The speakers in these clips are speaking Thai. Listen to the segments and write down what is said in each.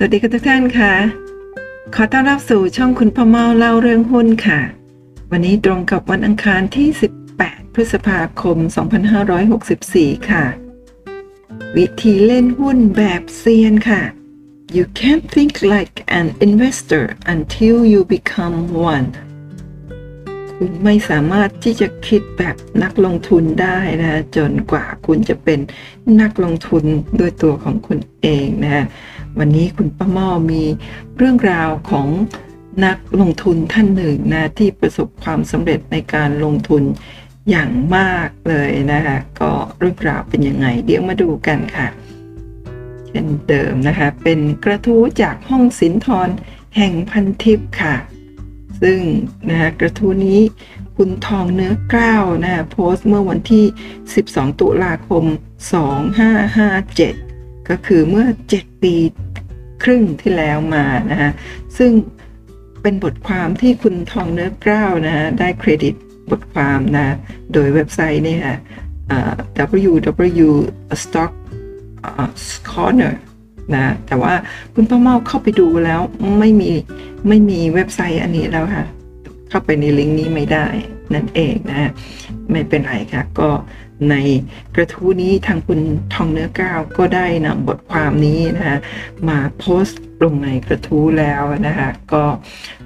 สวัสดีค่ะทุกท่านค่ะ ขอต้อนรับสู่ช่องคุณพ่อเมาเล่าเรื่องหุ้นค่ะ วันนี้ตรงกับวันอังคารที่ 18 พฤษภาคม 2564 ค่ะ วิธีเล่นหุ้นแบบเซียนค่ะ You can't think like an investor until you become one คุณไม่สามารถที่จะคิดแบบนักลงทุนได้นะ จนกว่าคุณจะเป็นนักลงทุนด้วยตัวของคุณเองนะ วันนี้คุณป้าม่อมีเรื่องราวของนักลงทุนท่านหนึ่งนะที่ประสบความสำเร็จในการลงทุนอย่างมากเลยนะคะก็เรื่องราวเป็นยังไง เดี๋ยวมาดูกันค่ะ เช่นเดิมนะคะ เป็นกระทู้จากห้องสินทรแห่งพันทิพย์ค่ะ ซึ่งนะคะกระทู้นี้คุณทองเนื้อกล้าวนะโพสต์เมื่อวันที่ 12 ตุลาคม 2557 ก็คือเมื่อ 7 ปี ครึ่งที่แล้วมานะฮะซึ่งเป็นบทความที่คุณทองเนื้อกล้าวนะฮะได้เครดิตบทความนะโดยเว็บไซต์เนี่ย www stock corner นะแต่ว่าคุณพ่อเมาเข้าไปดูแล้วไม่มีไม่มีเว็บไซต์อันนี้แล้วค่ะ เข้าไปในลิงก์นี้ไม่ได้ นั่นเองนะไม่เป็นไรค่ะก็ในกระทู้นี้ทางคุณทองเนื้อก้าวก็ได้นำบทความนี้นะคะมาโพสต์ลงในกระทู้แล้วนะคะก็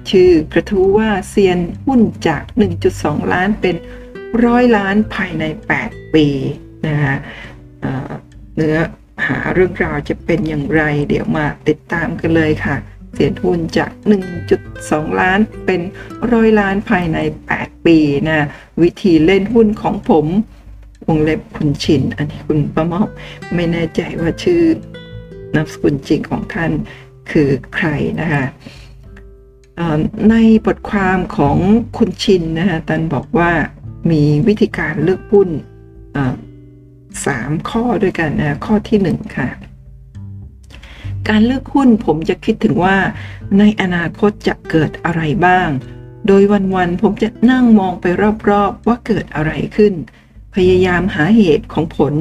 ชื่อกระทู้ว่าเซียนหุ้นจาก 1.2 ล้านเป็นร้อยล้านภายใน 8 ปีนะคะเนื้อหาเรื่องราวจะเป็นอย่างไร เดี๋ยวมาติดตามกันเลยค่ะ เสียหุ้นจาก 1.2 ล้านเป็นร้อยล้านภายใน 8 ปีนะวิธีเล่นหุ้นของผมวงเล็บคุณชิน อันนี้คุณประมอบไม่แน่ใจว่าชื่อนามสกุลจริงของท่านคือใครนะคะในบทความของคุณชินนะคะตันบอกว่ามีวิธีการเลือกหุ้นสามข้อด้วยกันนะข้อที่หนึ่งค่ะ การเลือกหุ้นผมจะคิดถึงว่า ในอนาคตจะเกิดอะไรบ้าง โดยวันๆผมจะนั่งมองไปรอบๆว่าเกิดอะไรขึ้น พยายามหาเหตุของผล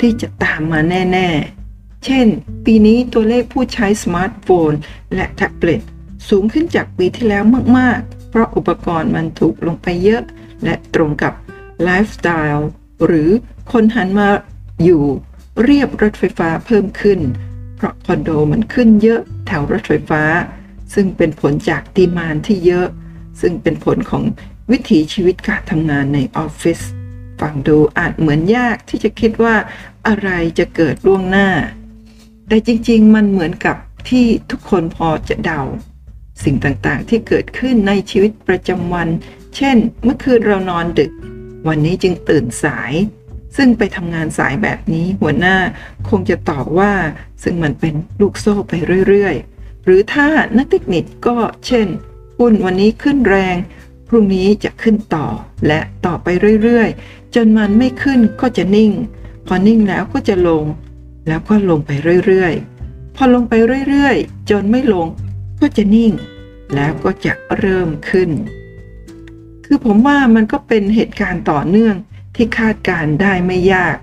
ที่จะตามมาแน่ๆ เช่น ปีนี้ตัวเลขผู้ใช้สมาร์ทโฟน และแท็บเล็ตสูงขึ้นจากปีที่แล้วมากๆ เพราะอุปกรณ์มันถูกลงไปเยอะ และตรงกับไลฟ์สไตล์หรือคนหันมาอยู่เรียบรถไฟฟ้าเพิ่มขึ้น เพราะคอนโดมันขึ้นเยอะแถวรถไฟฟ้า ซึ่งเป็นผลจากดีมานที่เยอะ ซึ่งเป็นผลของวิถีชีวิตการทำงานในออฟฟิศฟังดูอาจเหมือนยากที่จะคิดว่าอะไรจะเกิดล่วงหน้า แต่จริงๆ มันเหมือนกับที่ทุกคนพอจะเดา สิ่งต่างๆ ที่เกิดขึ้นในชีวิตประจำวัน เช่น เมื่อคืนเรานอนดึก วันนี้จึงตื่นสาย ซึ่งไปทำงานสายแบบนี้หัวหน้าคงจะตอบว่า ซึ่งมันเป็นลูกโซ่ไปเรื่อยๆ หรือถ้านักเทคนิคก็เช่นหุ้นวันนี้ขึ้นแรง พรุ่งนี้จะขึ้นต่อ และต่อไปเรื่อยๆ จนมันไม่ขึ้นก็จะนิ่ง พอนิ่งแล้วก็จะลง แล้วก็ลงไปเรื่อยๆ พอลงไปเรื่อยๆ จนไม่ลงก็จะนิ่ง แล้วก็จะเริ่มขึ้น คือผมว่ามันก็เป็นเหตุการณ์ต่อเนื่อง ที่คาดการได้ไม่ยาก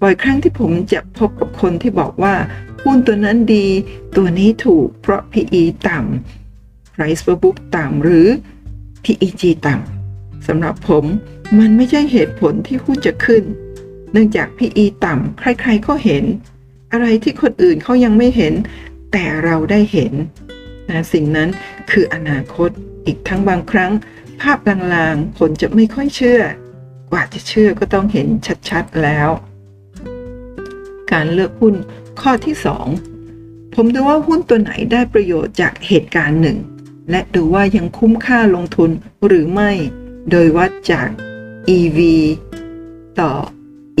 บ่อยครั้งที่ผมจะพบกับคนที่บอกว่าหุ้นตัวนั้นดี ตัวนี้ถูกเพราะ PE ต่ำ Price per book ต่ำหรือ PEG ต่ำสำหรับผมมันไม่ใช่เหตุผลที่หุ้นจะขึ้น เนื่องจาก PE ต่ำใครๆก็เห็น อะไรที่คนอื่นเขายังไม่เห็น แต่เราได้เห็นนะสิ่งนั้นคืออนาคตอีกทั้งบางครั้ง ภาพลางๆ คนจะไม่ค่อยเชื่อ กว่าจะเชื่อก็ต้องเห็นชัดๆแล้ว การเลือกหุ้นข้อที่ 2 ผมดูว่าหุ้นตัวไหนได้ประโยชน์จากเหตุการณ์หนึ่ง และดูว่ายังคุ้มค่าลงทุนหรือไม่ โดยวัดจาก EV ต่อ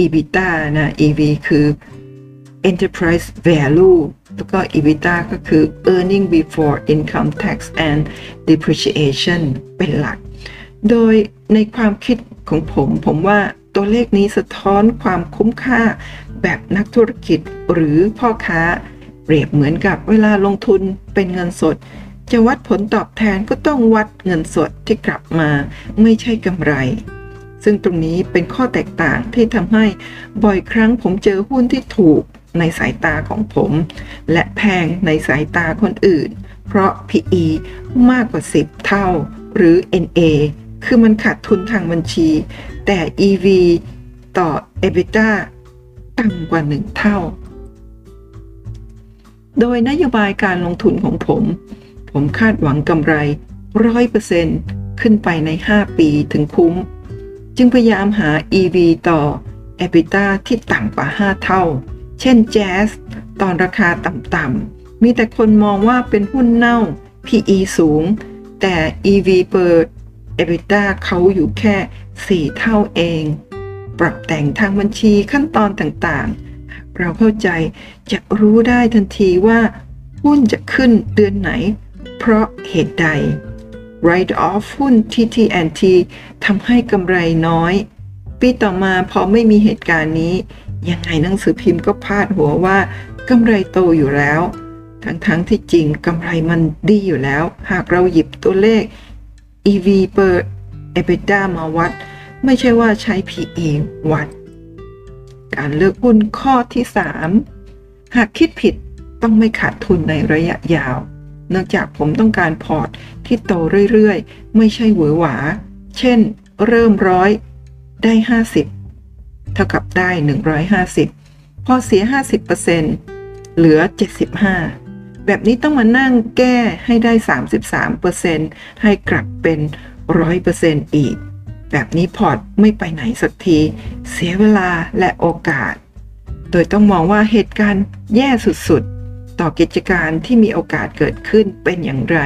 EBITDA นะ EV คือ Enterprise Value แล้วก็ EBITDA ก็คือ earning before income tax and depreciation เป็นหลัก โดยในความคิดของผม ผมว่าตัวเลขนี้สะท้อนความคุ้มค่าแบบนักธุรกิจหรือพ่อค้า เปรียบเหมือนกับเวลาลงทุนเป็นเงินสด จะวัดผลตอบแทนก็ต้องวัดเงินสดที่กลับมาไม่ใช่กำไร ซึ่งตรงนี้เป็นข้อแตกต่างที่ทำให้บ่อยครั้งผมเจอหุ้นที่ถูกในสายตาของผม และแพงในสายตาคนอื่น เพราะ PE มากกว่า 10 เท่า หรือ NA คือมันขาดทุนทางบัญชี แต่ EV ต่อ EBITDA ต่ำกว่า 1 เท่า โดยนโยบายการลงทุนของผม ผมคาดหวังกำไร 100%ขึ้นไปใน 5 ปีถึงคุ้ม จึงพยายามหา EV ต่อ EBITDA ที่ต่ำกว่า 5 เท่า เช่น Jazz ตอนราคาต่ำๆ มีแต่คนมองว่าเป็นหุ้นเน่า PE สูง แต่ EV per EBITDA เขาอยู่แค่ 4 เท่าเอง ปรับแต่งทางบัญชีขั้นตอนต่างๆ เราเข้าใจจะรู้ได้ทันทีว่า หุ้นจะขึ้นเดือนไหน เพราะเหตุใด Write off หุ้น TTNT ทำให้กำไรน้อย ปีต่อมาพอไม่มีเหตุการณ์นี้ ยังไงหนังสือพิมพ์ก็พาดหัวว่ากำไรโตอยู่แล้ว ทั้งๆทที่จริงกำไรมันดีอยู่แล้ว หากเราหยิบตัวเลข EV per EBITDA มาวัด ไม่ใช่ว่าใช้ PE วัด การเลือกหุ้นข้อที่ 3 หากคิดผิดต้องไม่ขาดทุนในระยะยาว เนื่องจากผมต้องการพอร์ตที่โตเรื่อยๆ ไม่ใช่หวือหวา เช่น เริ่มร้อยได้ 50 เท่ากับได้ 150 พอเสีย 50%เหลือ 75 แบบนี้ต้องมานั่งแก้ให้ได้ 33%ให้กลับเป็น 100%อีก แบบนี้พอร์ตไม่ไปไหนสักที เสียเวลาและโอกาส โดยต้องมองว่าเหตุการณ์แย่สุดๆ ต่อกิจการที่มีโอกาสเกิดขึ้นเป็นอย่างไร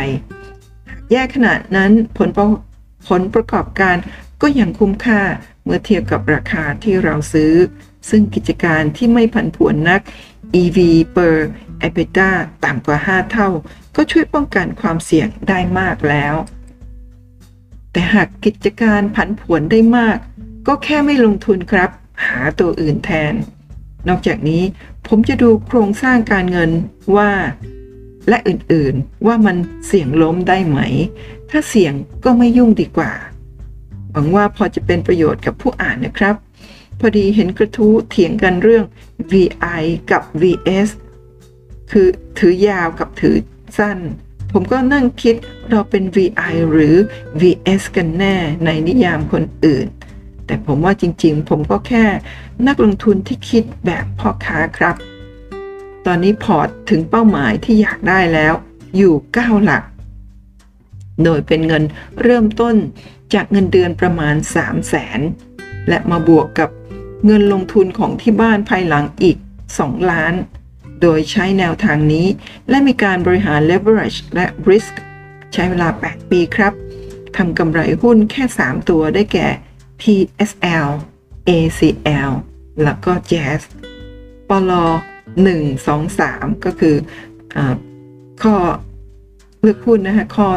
แย่ขนาดนั้นผลประผลประกอบการก็ยังคุ้มค่าเมื่อเทียบกับราคาที่เราซื้อ ซึ่งกิจการที่ไม่ผันผวนนัก EV per EBITDA ต่ำกว่า 5 เท่า ก็ช่วยป้องกันความเสี่ยงได้มากแล้ว แต่หากกิจการผันผวนได้มาก ก็แค่ไม่ลงทุนครับ หาตัวอื่นแทน นอกจากนี้ผมจะดูโครงสร้างการเงินว่า และอื่นๆว่ามันเสี่ยงล้มได้ไหม ถ้าเสี่ยงก็ไม่ยุ่งดีกว่า หวังว่าพอจะเป็นประโยชน์กับผู้อ่านนะครับ พอดีเห็นกระทู้เถียงกันเรื่อง VI กับ VS คือถือยาวกับถือสั้น ผมก็นั่งคิดเราเป็น VI หรือ VS กันแน่ในนิยามคนอื่น แต่ผมว่าจริงๆ ผมก็แค่นักลงทุนที่คิดแบบพ่อค้าครับ ตอนนี้พอร์ตถึงเป้าหมายที่อยากได้แล้ว อยู่ 9 หลัก โดยเป็นเงินเริ่มต้นจากเงินเดือนประมาณ 3 0 0แสนและมาบวกกับเงินลงทุนของที่บ้านภายหลังอีก 2 ล้าน โดยใช้แนวทางนี้ และมีการบริหาร leverage และ risk ใช้เวลา 8 ปีครับทำกำไรหุ้นแค่ 3 ตัวได้แก่ TSL ACL แล้วก็ Jazz ปล1 2 3 ก็คืออข้อเลือกหุ้นนะคะข้อ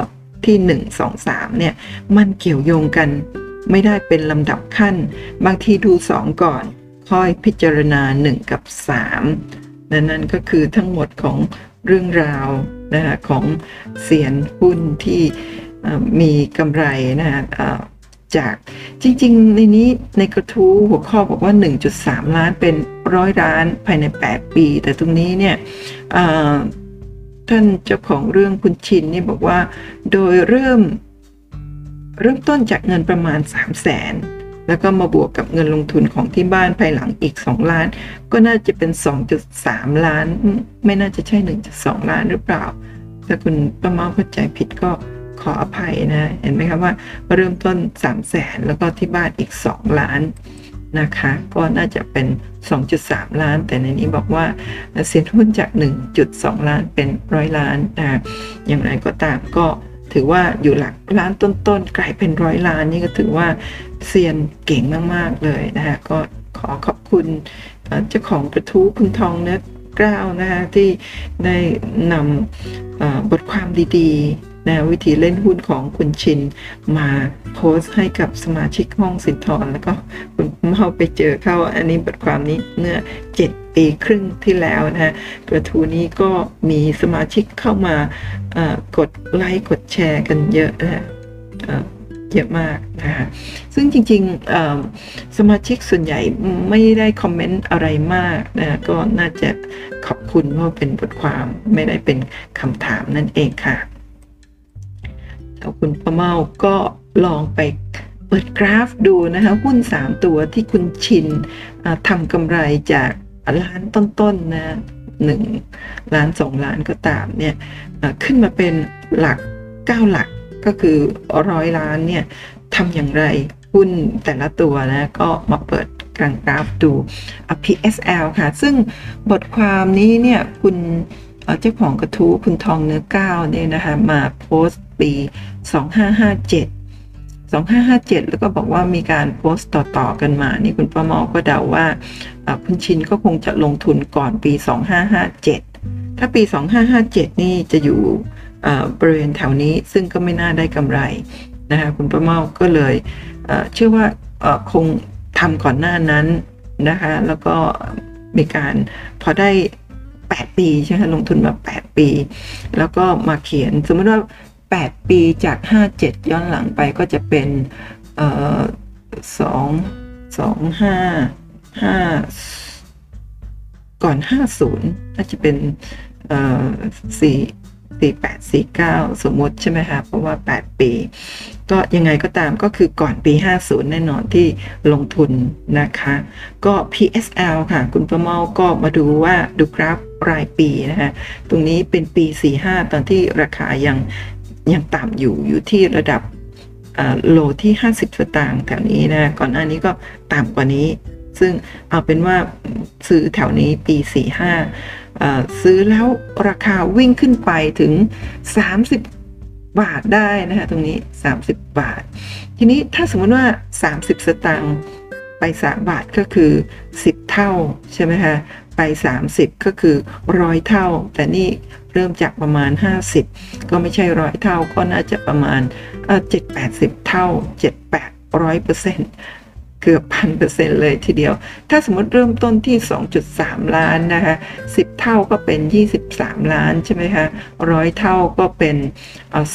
ที่ 1 2 3 เนี่ย มันเกี่ยวโยงกันไม่ได้เป็นลำดับขั้น บางทีดู 2 ก่อน ค่อยพิจารณา 1 กับ 3 นั่นนั่นก็คือทั้งหมดของเรื่องราวนะคะของเสียนหุ้นที่มีกำไรนะฮะจากจริงๆ ในนี้ในกระทู้หัวข้อบอกว่า 1.3 ล้านเป็นร้อยล้านภายใน 8 ปี แต่ตรงนี้เนี่ยท่านเจ้าของเรื่องคุณชินนี่บอกว่าโดยเริ่มเริ่มต้นจากเงินประมาณ 3 0 0แสน แล้วก็มาบวกกับเงินลงทุนของที่บ้านภายหลังอีก 2 ล้าน ก็น่าจะเป็น 2.3 ล้าน ไม่น่าจะใช่ 1.2 ล้านหรือเปล่า ถ้าคุณประมาเข้าใจผิดก็ขออภัยนะ เห็นไหมครับว่าเริ่มต้น 3 0 0แสนแล้วก็ที่บ้านอีก 2 ล้านนะคะ ก็น่าจะเป็น 2.3 ล้าน แต่ในนี้บอกว่าเสียหุ้นจาก 1.2 ล้านเป็นร้อยล้านนะอย่างไรก็ตามก็ ถือว่าอยู่หลักล้านต้นๆ กลายเป็นร้อยล้านนี่ก็ถือว่าเซียนเก่งมากๆเลยนะคะก็ขอขอบคุณเจ้าของกระทู้คุณทองเนื้อกล้าวนะคะที่ได้นำบทความดีๆ นะวิธีเล่นหุ้นของคุณชินมาโพสต์ให้กับสมาชิกห้องสินทรแล้วก็คุณเมาไปเจอเข้าอันนี้บทความนี้เมื่อ 7 ปีครึ่งที่แล้วนะกระทู้นี้ก็มีสมาชิกเข้ามากดไลค์กดแชร์กันเยอะนะเยอะมากนะคะซึ่งจริงๆสมาชิกส่วนใหญ่ไม่ได้คอมเมนต์อะไรมากนะก็น่าจะขอบคุณว่าเป็นบทความไม่ได้เป็นคำถามนั่นเองค่ะ แล้วคุณประเมาก็ลองไปเปิดกราฟดูนะคะหุ้น 3 ตัวที่คุณชินทำกำไรจากล้านต้นๆนะหนึ่งล้านสองล้านก็ตามเนี่ยขึ้นมาเป็นหลัก 9 หลักก็คือร้อยล้านเนี่ยทำอย่างไรหุ้นแต่ละตัวนะก็มาเปิดกลางกราฟดู PSL ค่ะ ซึ่งบทความนี้เนี่ยคุณเจ้าของกระทู้คุณทองเนื้อก้าวเนี่ยนะคะมาโพสต์ ปี 2557 2557 แล้วก็บอกว่ามีการโพสต์ต่อๆกันมา นี่คุณประมอก็เดาว่าคุณชินก็คงจะลงทุนก่อนปี 2557 ถ้าปี 2557 นี่จะอยู่บริเวณแถวนี้ซึ่งก็ไม่น่าได้กำไรนะคะคุณประเมาก็เลยเชื่อว่าคงทำก่อนหน้านั้นนะคะ แล้วก็มีการพอได้ 8 ปีใช่ไหมลงทุนมา 8 ปี แล้วก็มาเขียนสมมติว่า 8 ปีจาก 57 ย้อนหลังไปก็จะเป็นสองสองห้าห้าก่อน 50 น่าจะเป็นสี่4849สมมติใช่ไหมคะเพราะว่า 8 ปี ก็ยังไงก็ตามก็คือก่อนปี 50 แน่นอนที่ลงทุนนะคะ ก็ PSL ค่ะ คุณประเมาก็มาดูว่าดูกราฟรายปีนะคะตรงนี้เป็นปี 45 ตอนที่ราคายัง ยังต่ำอยู่อยู่ที่ระดับโลที่ 50 สตางค์แถวนี้นะก่อนหน้านี้ก็ต่ำกว่านี้ ซึ่งเอาเป็นว่าซื้อแถวนี้ปี 45 ซื้อแล้วราคาวิ่งขึ้นไปถึง 30 บาทได้นะคะตรงนี้ 30 บาท ทีนี้ถ้าสมมติว่า 30 สตางค์ไป 3 บาทก็คือ 10 เท่าใช่ไหมคะไป 30 ก็คือร้อยเท่า แต่นี่ เริ่มจากประมาณ 50 ก็ไม่ใช่ร้อยเท่าก็น่าจะประมาณ7-80เท่า7-800เปอร์เซ็นต์เกือบพันเปอร์เซ็นต์เลยทีเดียว ถ้าสมมติเริ่มต้นที่ 2.3 ล้านนะคะ10 เท่าก็เป็น 23 ล้านใช่ไหมคะร้อยเท่าก็เป็น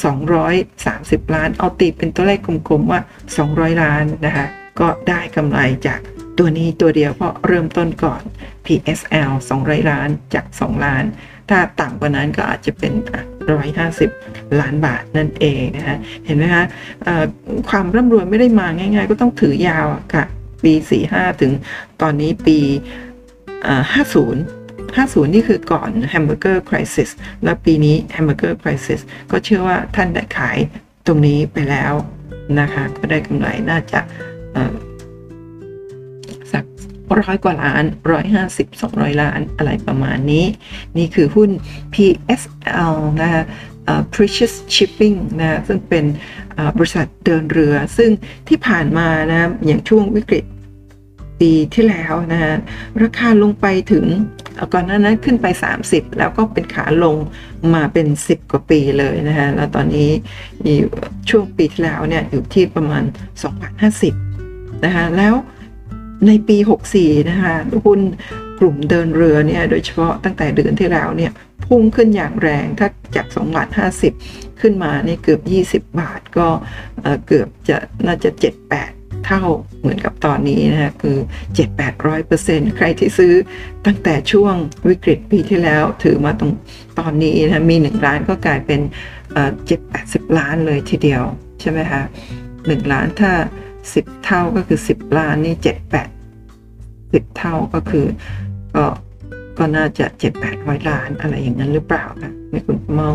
230 ล้าน เอาตีเป็นตัวเลขกลมๆว่า 200 ล้านนะคะก็ได้กำไรจากตัวนี้ตัวเดียวเพราะเริ่มต้นก่อน PSL 200 ล้านจาก 2 ล้าน ถ้าต่ำกว่านั้นก็อาจจะเป็น 150 ล้านบาทนั่นเองนะคะเห็นไหมคะความร่ำรวยไม่ได้มาง่าย ๆ ก็ต้องถือยาวค่ะ ปี 45 ถึงตอนนี้ปี 50 50 นี่คือก่อน Hamburger Crisis แล้วปีนี้ Hamburger Crisis ก็เชื่อว่าท่านได้ขายตรงนี้ไปแล้วนะคะ ก็ได้กำไรน่าจะ ร้อยกว่าล้านร้อยห้าสิบสองร้อยล้านอะไรประมาณนี้ นี่คือหุ้น PSL นะคะ Precious Shipping นะซึ่งเป็นบริษัทเดินเรือ ซึ่งที่ผ่านมานะอย่างช่วงวิกฤตปีที่แล้วนะฮะราคาลงไปถึงก่อนหน้านั้นขึ้นไป 30 แล้วก็เป็นขาลงมาเป็น 10 กว่าปีเลยนะฮะแล้วตอนนี้ช่วงปีที่แล้วเนี่ยอยู่ที่ประมาณ2บาท50นะคะแล้ว ในปี 64 นะคะหุ้นกลุ่มเดินเรือเนี่ยโดยเฉพาะตั้งแต่เดือนที่แล้วเนี่ยพุ่งขึ้นอย่างแรงถ้าจาก2บาท50 ขึ้นมานี่เกือบ 20 บาทก็เกือบจะน่าจะ 7-8 เท่าเหมือนกับตอนนี้นะคะคือ 7-800%ใครที่ซื้อตั้งแต่ช่วงวิกฤตปีที่แล้วถือมาตรงตอนนี้นะมี 1 ล้านก็กลายเป็น 7-80 ล้านเลยทีเดียว ใช่ไหมคะ 1 ล้านถ้า สิบเท่าก็คือสิบล้านนี่เจ็ดแปดสิบเท่าก็คือก็ก็น่าจะเจ็ดแปดร้อยล้านอะไรอย่างนั้นหรือเปล่าคะไม่คุณเมา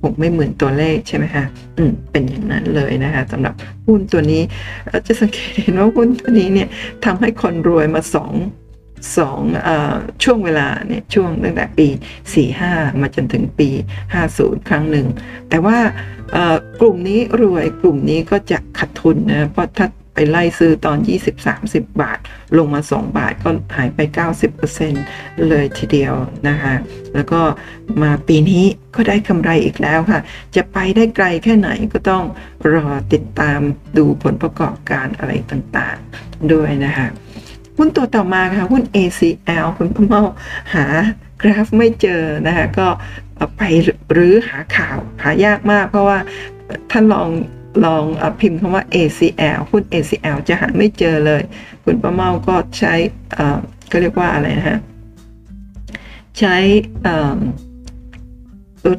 คงไม่เหมือนตัวเลขใช่ไหมคะอืมเป็นอย่างนั้นเลยนะคะสำหรับหุ้นตัวนี้จะสังเกตเห็นว่าหุ้นตัวนี้เนี่ยทำให้คนรวยมาสองสองอช่วงเวลาเนี่ยช่วงตั้งแต่ปี 45 มาจนถึงปี 50 ครั้งหนึ่ง แต่ว่ากลุ่มนี้รวยกลุ่มนี้ก็จะขาดทุนนะเพราะถ้า ไปไล่ซื้อตอน 20-30 บาท ลงมา 2 บาทก็หายไป 90%เลยทีเดียวนะคะ แล้วก็มาปีนี้ก็ได้กำไรอีกแล้วค่ะ จะไปได้ไกลแค่ไหนก็ต้องรอติดตามดูผลประกอบการอะไรต่างๆ ด้วยนะคะหุ้นตัวต่อมาค่ะ หุ้น ACL คุณพ่อเมาหากราฟไม่เจอนะคะก็ไปหรือหาข่าวหายากมากเพราะว่าท่านลอง ลองพิมพ์คำว่า ACL หุ้น ACL จะหาไม่เจอเลย คุณป้าเมก็ใช้ก็เรียกว่าอะไรนะฮะ ใช้ตัว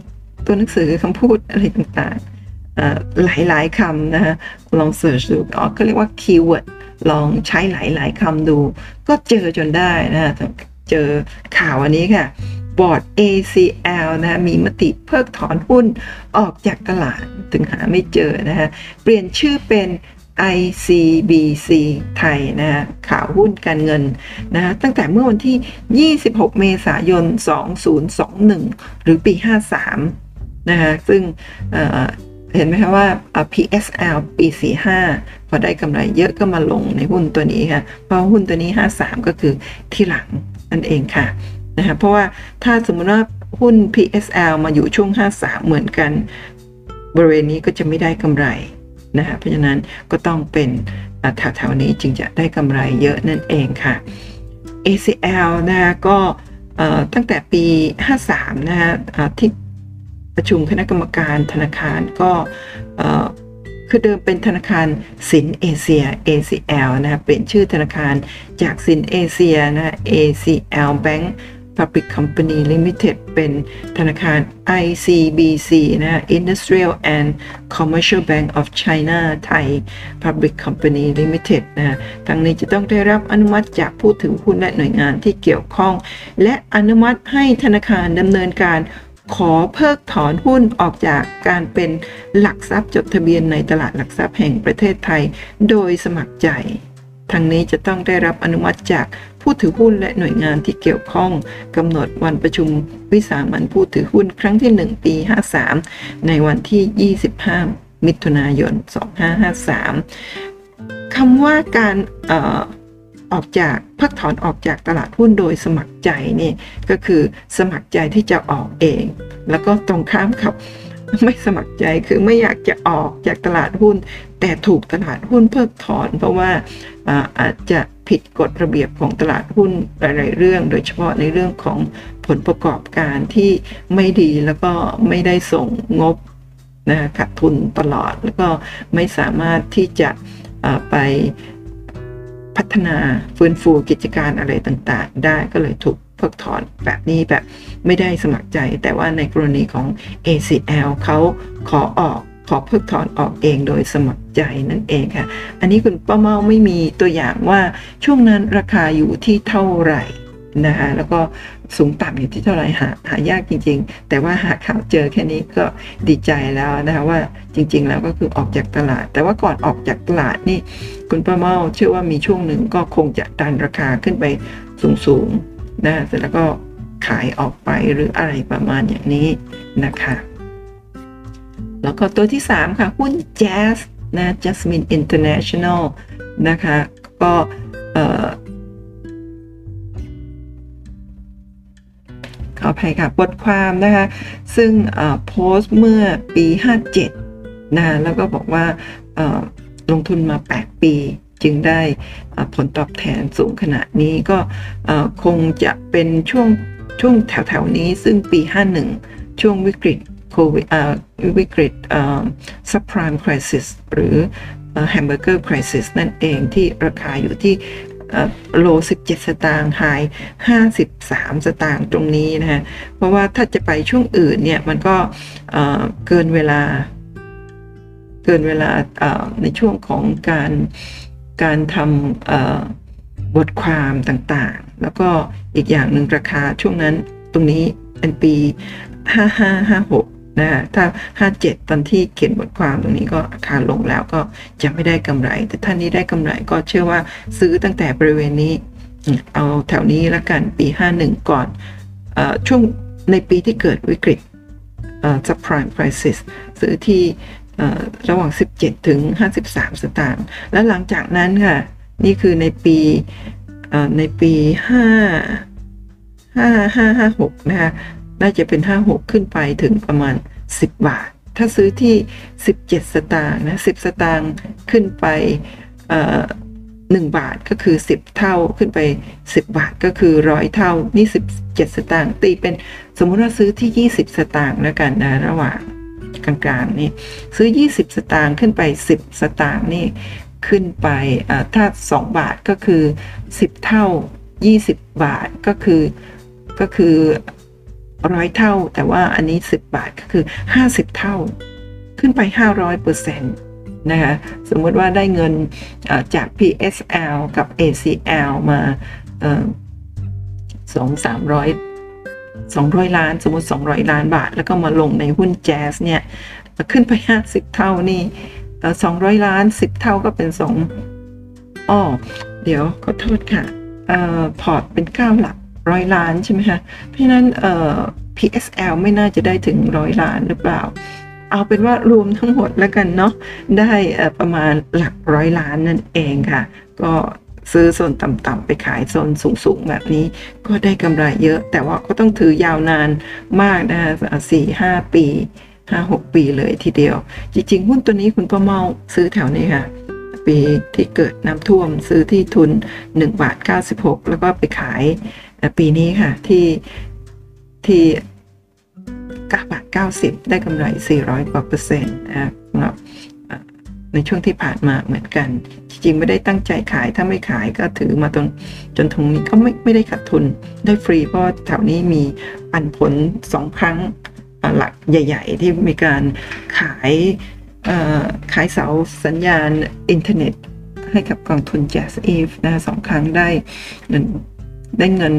ตัวหนังสือคำพูดอะไรต่างๆหลายๆคำนะฮะ ลอง search ดูอ๋อก็เรียกว่า keyword ลองใช้หลายๆคำดู ก็เจอจนได้นะฮะเจอข่าวอันนี้ค่ะ บอร์ด ACL นะมีมติเพิกถอนหุ้นออกจากตลาดถึงหาไม่เจอนะฮะเปลี่ยนชื่อเป็น ICBC ไทยนะฮะข่าวหุ้นการเงินนะฮะตั้งแต่เมื่อวันที่ 26 เมษายน 2021 หรือปี 53 นะฮะซึ่งเห็นไหมคะว่า PSL ปี 45 พอได้กำไรเยอะก็มาลงในหุ้นตัวนี้ค่ะ เพราะหุ้นตัวนี้ 53 ก็คือที่หลังนั่นเองค่ะ นะคะเพราะว่าถ้าสมมติว่าหุ้น PSL มาอยู่ช่วง 53 เหมือนกัน บริเวณนี้ก็จะไม่ได้กำไรนะคะเพราะฉะนั้นก็ต้องเป็นแถวๆนี้จึงจะได้กำไรเยอะนั่นเองค่ะ ACL นะคะก็ตั้งแต่ปี 53 นะคะที่ประชุมคณะกรรมการธนาคารก็คือเดิมเป็นธนาคารสินเอเชีย ACL นะเปลี่ยนชื่อธนาคารจากสินเอเชียนะ ACL Bank Public Company Limited เป็นธนาคาร ICBC นะ Industrial and Commercial Bank of China Thai Public Company Limited นะทั้งนี้จะต้องได้รับอนุมัติจากผู้ถือหุ้นและหน่วยงานที่เกี่ยวข้อง และอนุมัติให้ธนาคารดำเนินการขอเพิกถอนหุ้นออกจากการเป็นหลักทรัพย์จดทะเบียนในตลาดหลักทรัพย์แห่งประเทศไทย โดยสมัครใจทางนี้จะต้องได้รับอนุมัติจาก ผู้ถือหุ้นและหน่วยงานที่เกี่ยวข้องกำหนดวันประชุมวิสามันผู้ถือหุ้นครั้งที่ 1 ปี 53 ในวันที่ 25 มิถุนายน 2553คำว่าการอออกจากเพิกถอนออกจากตลาดหุ้นโดยสมัครใจนี่ก็คือสมัครใจที่จะออกเอง แล้วก็ตรงข้ามกับไม่สมัครใจคือไม่อยากจะออกจากตลาดหุ้น แต่ถูกตลาดหุ้นเพิกถอน เพราะว่าอาจจะ ผิดกฎระเบียบของตลาดหุ้นหลาย ๆ เรื่อง โดยเฉพาะในเรื่องของผลประกอบการที่ไม่ดีแล้วก็ไม่ได้ส่งงบนะขาดทุนตลอด แล้วก็ไม่สามารถที่จะไปพัฒนาฟื้นฟูกิจการอะไรต่าง ๆ ได้ก็เลยถูกเพิกถอนแบบนี้แบบไม่ได้สมัครใจ แต่ว่าในกรณีของ ACL เขาขอออก ขอเพิกถอนออกเองโดยสมัครใจนั่นเองค่ะ อันนี้คุณป้าเมาไม่มีตัวอย่างว่าช่วงนั้นราคาอยู่ที่เท่าไหร่นะคะแล้วก็สูงต่ำอยู่ที่เท่าไหร่หาหายากจริง ๆ แต่ว่าหาข่าวเจอแค่นี้ก็ดีใจแล้วนะคะว่าจริง ๆ แล้วก็คือออกจากตลาด แต่ว่าก่อนออกจากตลาดนี่ คุณป้าเมาเชื่อว่ามีช่วงหนึ่งก็คงจะดันราคาขึ้นไปสูงๆนะเสร็จแล้วก็ขายออกไปหรืออะไรประมาณอย่างนี้นะคะ แล้วก็ตัวที่ 3 ค่ะ หุ้น Jazz นะ Jasmine International นะคะ ก็ขออภัยค่ะบทความนะคะ ซึ่งโพสต์เมื่อปี 57 นะ แล้วก็บอกว่าลงทุนมา 8 ปีจึงได้ผลตอบแทนสูงขนาดนี้ก็คงจะเป็นช่วงช่วงแถวๆนี้ซึ่งปี 51 ช่วงวิกฤต วิกวิกฤต subprime crisis หรือ hamburger crisis นั่นเองที่ราคาอยู่ที่ low 17 สตางค์ high 53 สตางค์ตรงนี้นะฮะ เพราะว่าถ้าจะไปช่วงอื่นเนี่ย มันก็เกินเวลา เกินเวลาในช่วงของการการทำบทความต่างๆ แล้วก็อีกอย่างหนึ่งราคาช่วงนั้นตรงนี้เป็นปี 5556 นะถ้า 57 ตอนที่เขียนบทความตรงนี้ก็ราคาลงแล้วก็จะไม่ได้กำไร แต่ท่านนี้ได้กำไรก็เชื่อว่าซื้อตั้งแต่บริเวณนี้ เอาแถวนี้ละกันปี 51 ก่อนอช่วงในปีที่เกิดวิกฤต subprime crisis ซื้อที่ระหว่าง 17 ถึง 53 สตางค์และหลังจากนั้นค่ะ นี่คือในปีในปี 5 5 5 5 6 นะคะ น่าจะเป็น 56 ขึ้นไปถึงประมาณ 10 บาท ถ้าซื้อที่ 17 สตางค์นะ10 สตางค์ขึ้นไปหนึ่งบาทก็คือ 10 เท่าขึ้นไป 10 บาทก็คือร้อยเท่านี่17 สตางค์ตีเป็นสมมุติว่าซื้อที่ 20 สตางค์แล้วกันนะระหว่างกลางๆนี่ซื้อ 20 สตางค์ขึ้นไป 10 สตางค์นี่ขึ้นไปถ้า 2 บาทก็คือ 10 เท่า 20 บาทก็คือก็คือ ร้อยเท่า แต่ว่าอันนี้ 10 บาทก็คือ 50 เท่า ขึ้นไป 500เปอร์เซ็นต์นะคะสมมติว่าได้เงินจาก PSL กับ ACL มาสองสามร้อยสองร้อยล้าน สมมติ 200 ล้านบาท แล้วก็มาลงในหุ้นแจ๊สเนี่ยขึ้นไป 50 เท่านี่สองร้อยล้าน 10 เท่าก็เป็น2อ้อเดี๋ยวขอโทษค่ะพอร์ตเป็น 9 หลัก ร้อยล้านใช่ไหมคะเพราะฉะนั้น PSL ไม่น่าจะได้ถึงร้อยล้านหรือเปล่า เอาเป็นว่ารวมทั้งหมดแล้วกันเนาะได้ประมาณหลักร้อยล้านนั่นเองค่ะ ก็ซื้อโซนต่ำๆไปขายโซนสูงๆ แบบนี้ก็ได้กำไรเยอะ แต่ว่าก็ต้องถือยาวนานมากนะคะสี่ห้าปีห้าหกปีเลยทีเดียว จริงๆ หุ้นตัวนี้คุณประเมาซื้อแถวนี้ค่ะ ปีที่เกิดน้ำท่วมซื้อที่ทุน 1 บาท 96 แล้วก็ไปขาย ปีนี้ค่ะที่ที่9บาท90 ได้กำไร 400 กว่าเปอร์เซ็นต์นะสำหรับในช่วงที่ผ่านมาเหมือนกัน จริงๆ ไม่ได้ตั้งใจขายถ้าไม่ขายก็ถือมาจนจนตรงนี้ก็ไม่ไม่ได้ขาดทุนได้ฟรีเพราะแถวนี้มีปันผลสองครั้งหลักใหญ่ ๆ ที่มีการขายขายเสาสัญญาณอินเทอร์เน็ตให้กับกองทุน Jazz Eve นะสองครั้งได้เงิน ได้เงิน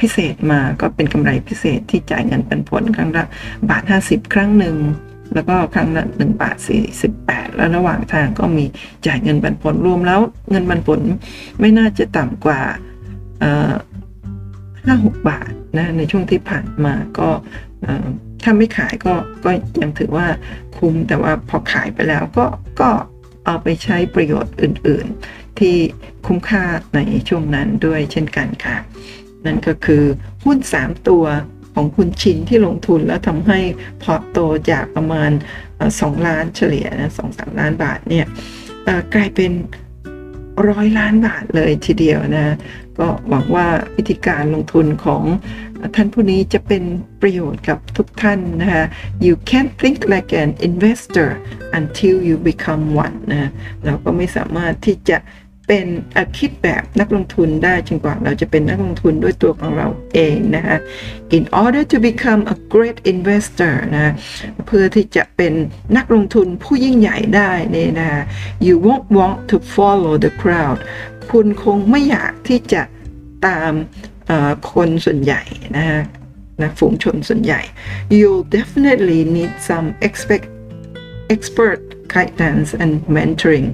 พิเศษมาก็เป็นกำไรพิเศษที่จ่ายเงินปันผลครั้งละบาท 50 ครั้งหนึ่งแล้วก็ครั้งละหนึ่งบาทสี่สิบแปดแล้วระหว่างทางก็มีจ่ายเงินปันผลรวมแล้วเงินปันผลไม่น่าจะต่ำกว่าห้าหกบาทนะในช่วงที่ผ่านมาก็ถ้าไม่ขายก็ก็ยังถือว่าคุ้มแต่ว่าพอขายไปแล้วก็ก็เอาไปใช้ประโยชน์อื่น ๆ ที่คุ้มค่าในช่วงนั้นด้วยเช่นกันค่ะ นั่นก็คือหุ้น 3 ตัวของคุณชินที่ลงทุนแล้วทำให้พอโตจากประมาณ 2 ล้านเฉลี่ยนะสองสามล้านบาทเนี่ยกลายเป็นร้อยล้านบาทเลยทีเดียวนะ ก็หวังว่าวิธีการลงทุนของท่านผู้นี้จะเป็นประโยชน์กับทุกท่านนะคะ you can't think like an investor until you become one นะเราก็ไม่สามารถที่จะ เป็นคิดแบบนักลงทุนได้จนกว่าเราจะเป็นนักลงทุนด้วยตัวของเราเองนะคะ in order to become a great investor นะเพื่อที่จะเป็นนักลงทุนผู้ยิ่งใหญ่ได้เนี่ยนะ you won't want to follow the crowd คุณคงไม่อยากที่จะตามคนส่วนใหญ่นะฮะนะฝูงชนส่วนใหญ่ You definitely need some expect expert guidance and mentoring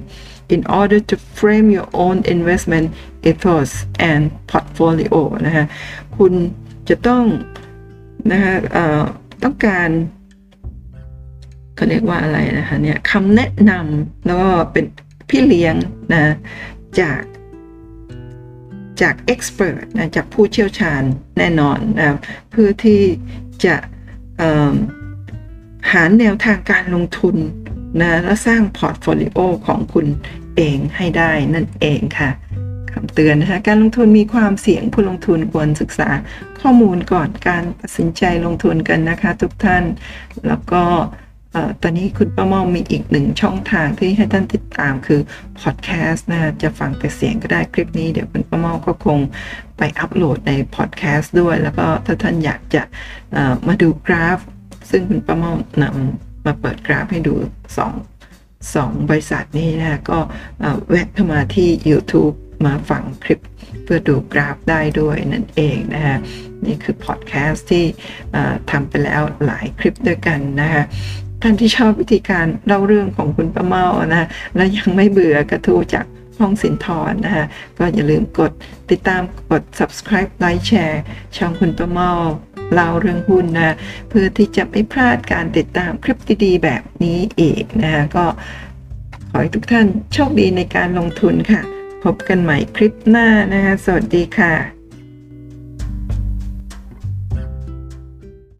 in order to frame your own investment ethos and portfolio นะฮะคุณจะต้องนะฮะต้องการเขาเรียกว่าอะไรนะคะเนี่ยคำแนะนำแล้วก็เป็นพี่เลี้ยงนะจากจาก expert นะจากผู้เชี่ยวชาญแน่นอนนะเพื่อที่จะหาแนวทางการลงทุน นะและสร้าง portfolio ของคุณเองให้ได้นั่นเองค่ะคำเตือนนะคะการลงทุนมีความเสี่ยงผู้ลงทุนควรศึกษาข้อมูลก่อนการตัดสินใจลงทุนกันนะคะ ทุกท่าน แล้วก็ตอนนี้คุณป้าเมมีอีกหนึ่งช่องทางที่ให้ท่านติดตามคือพอดแคสต์นะจะฟังแต่เสียงก็ได้คลิปนี้เดี๋ยวคุณป้าเมก็คงไปอัปโหลดในพอดแคสต์ด้วย แล้วก็ถ้าท่านอยากจะมาดูกราฟ ซึ่งคุณป้าเมนำ มาเปิดกราฟให้ดู2 2บริษัทนี้นะก็แวะเข้ามาที่ YouTube มาฟังคลิปเพื่อดูกราฟได้ด้วยนั่นเองนะฮะนี่คือพอดแคสต์ที่ทำไปแล้วหลายคลิปด้วยกันนะฮะท่านที่ชอบวิธีการเล่าเรื่องของคุณประเมานะและยังไม่เบื่อกระทู้จากห้องสินทรนะฮะก็อย่าลืมกดติดตามกด subscribe ไลค์แชร์ช่องคุณประเมา เล่าเรื่องหุ้นนะเพื่อที่จะไม่พลาดการติดตามคลิปดีๆแบบนี้อีกนะฮะก็ขอให้ทุกท่านโชคดีในการลงทุนค่ะ พบกันใหม่คลิปหน้านะคะสวัสดีค่ะ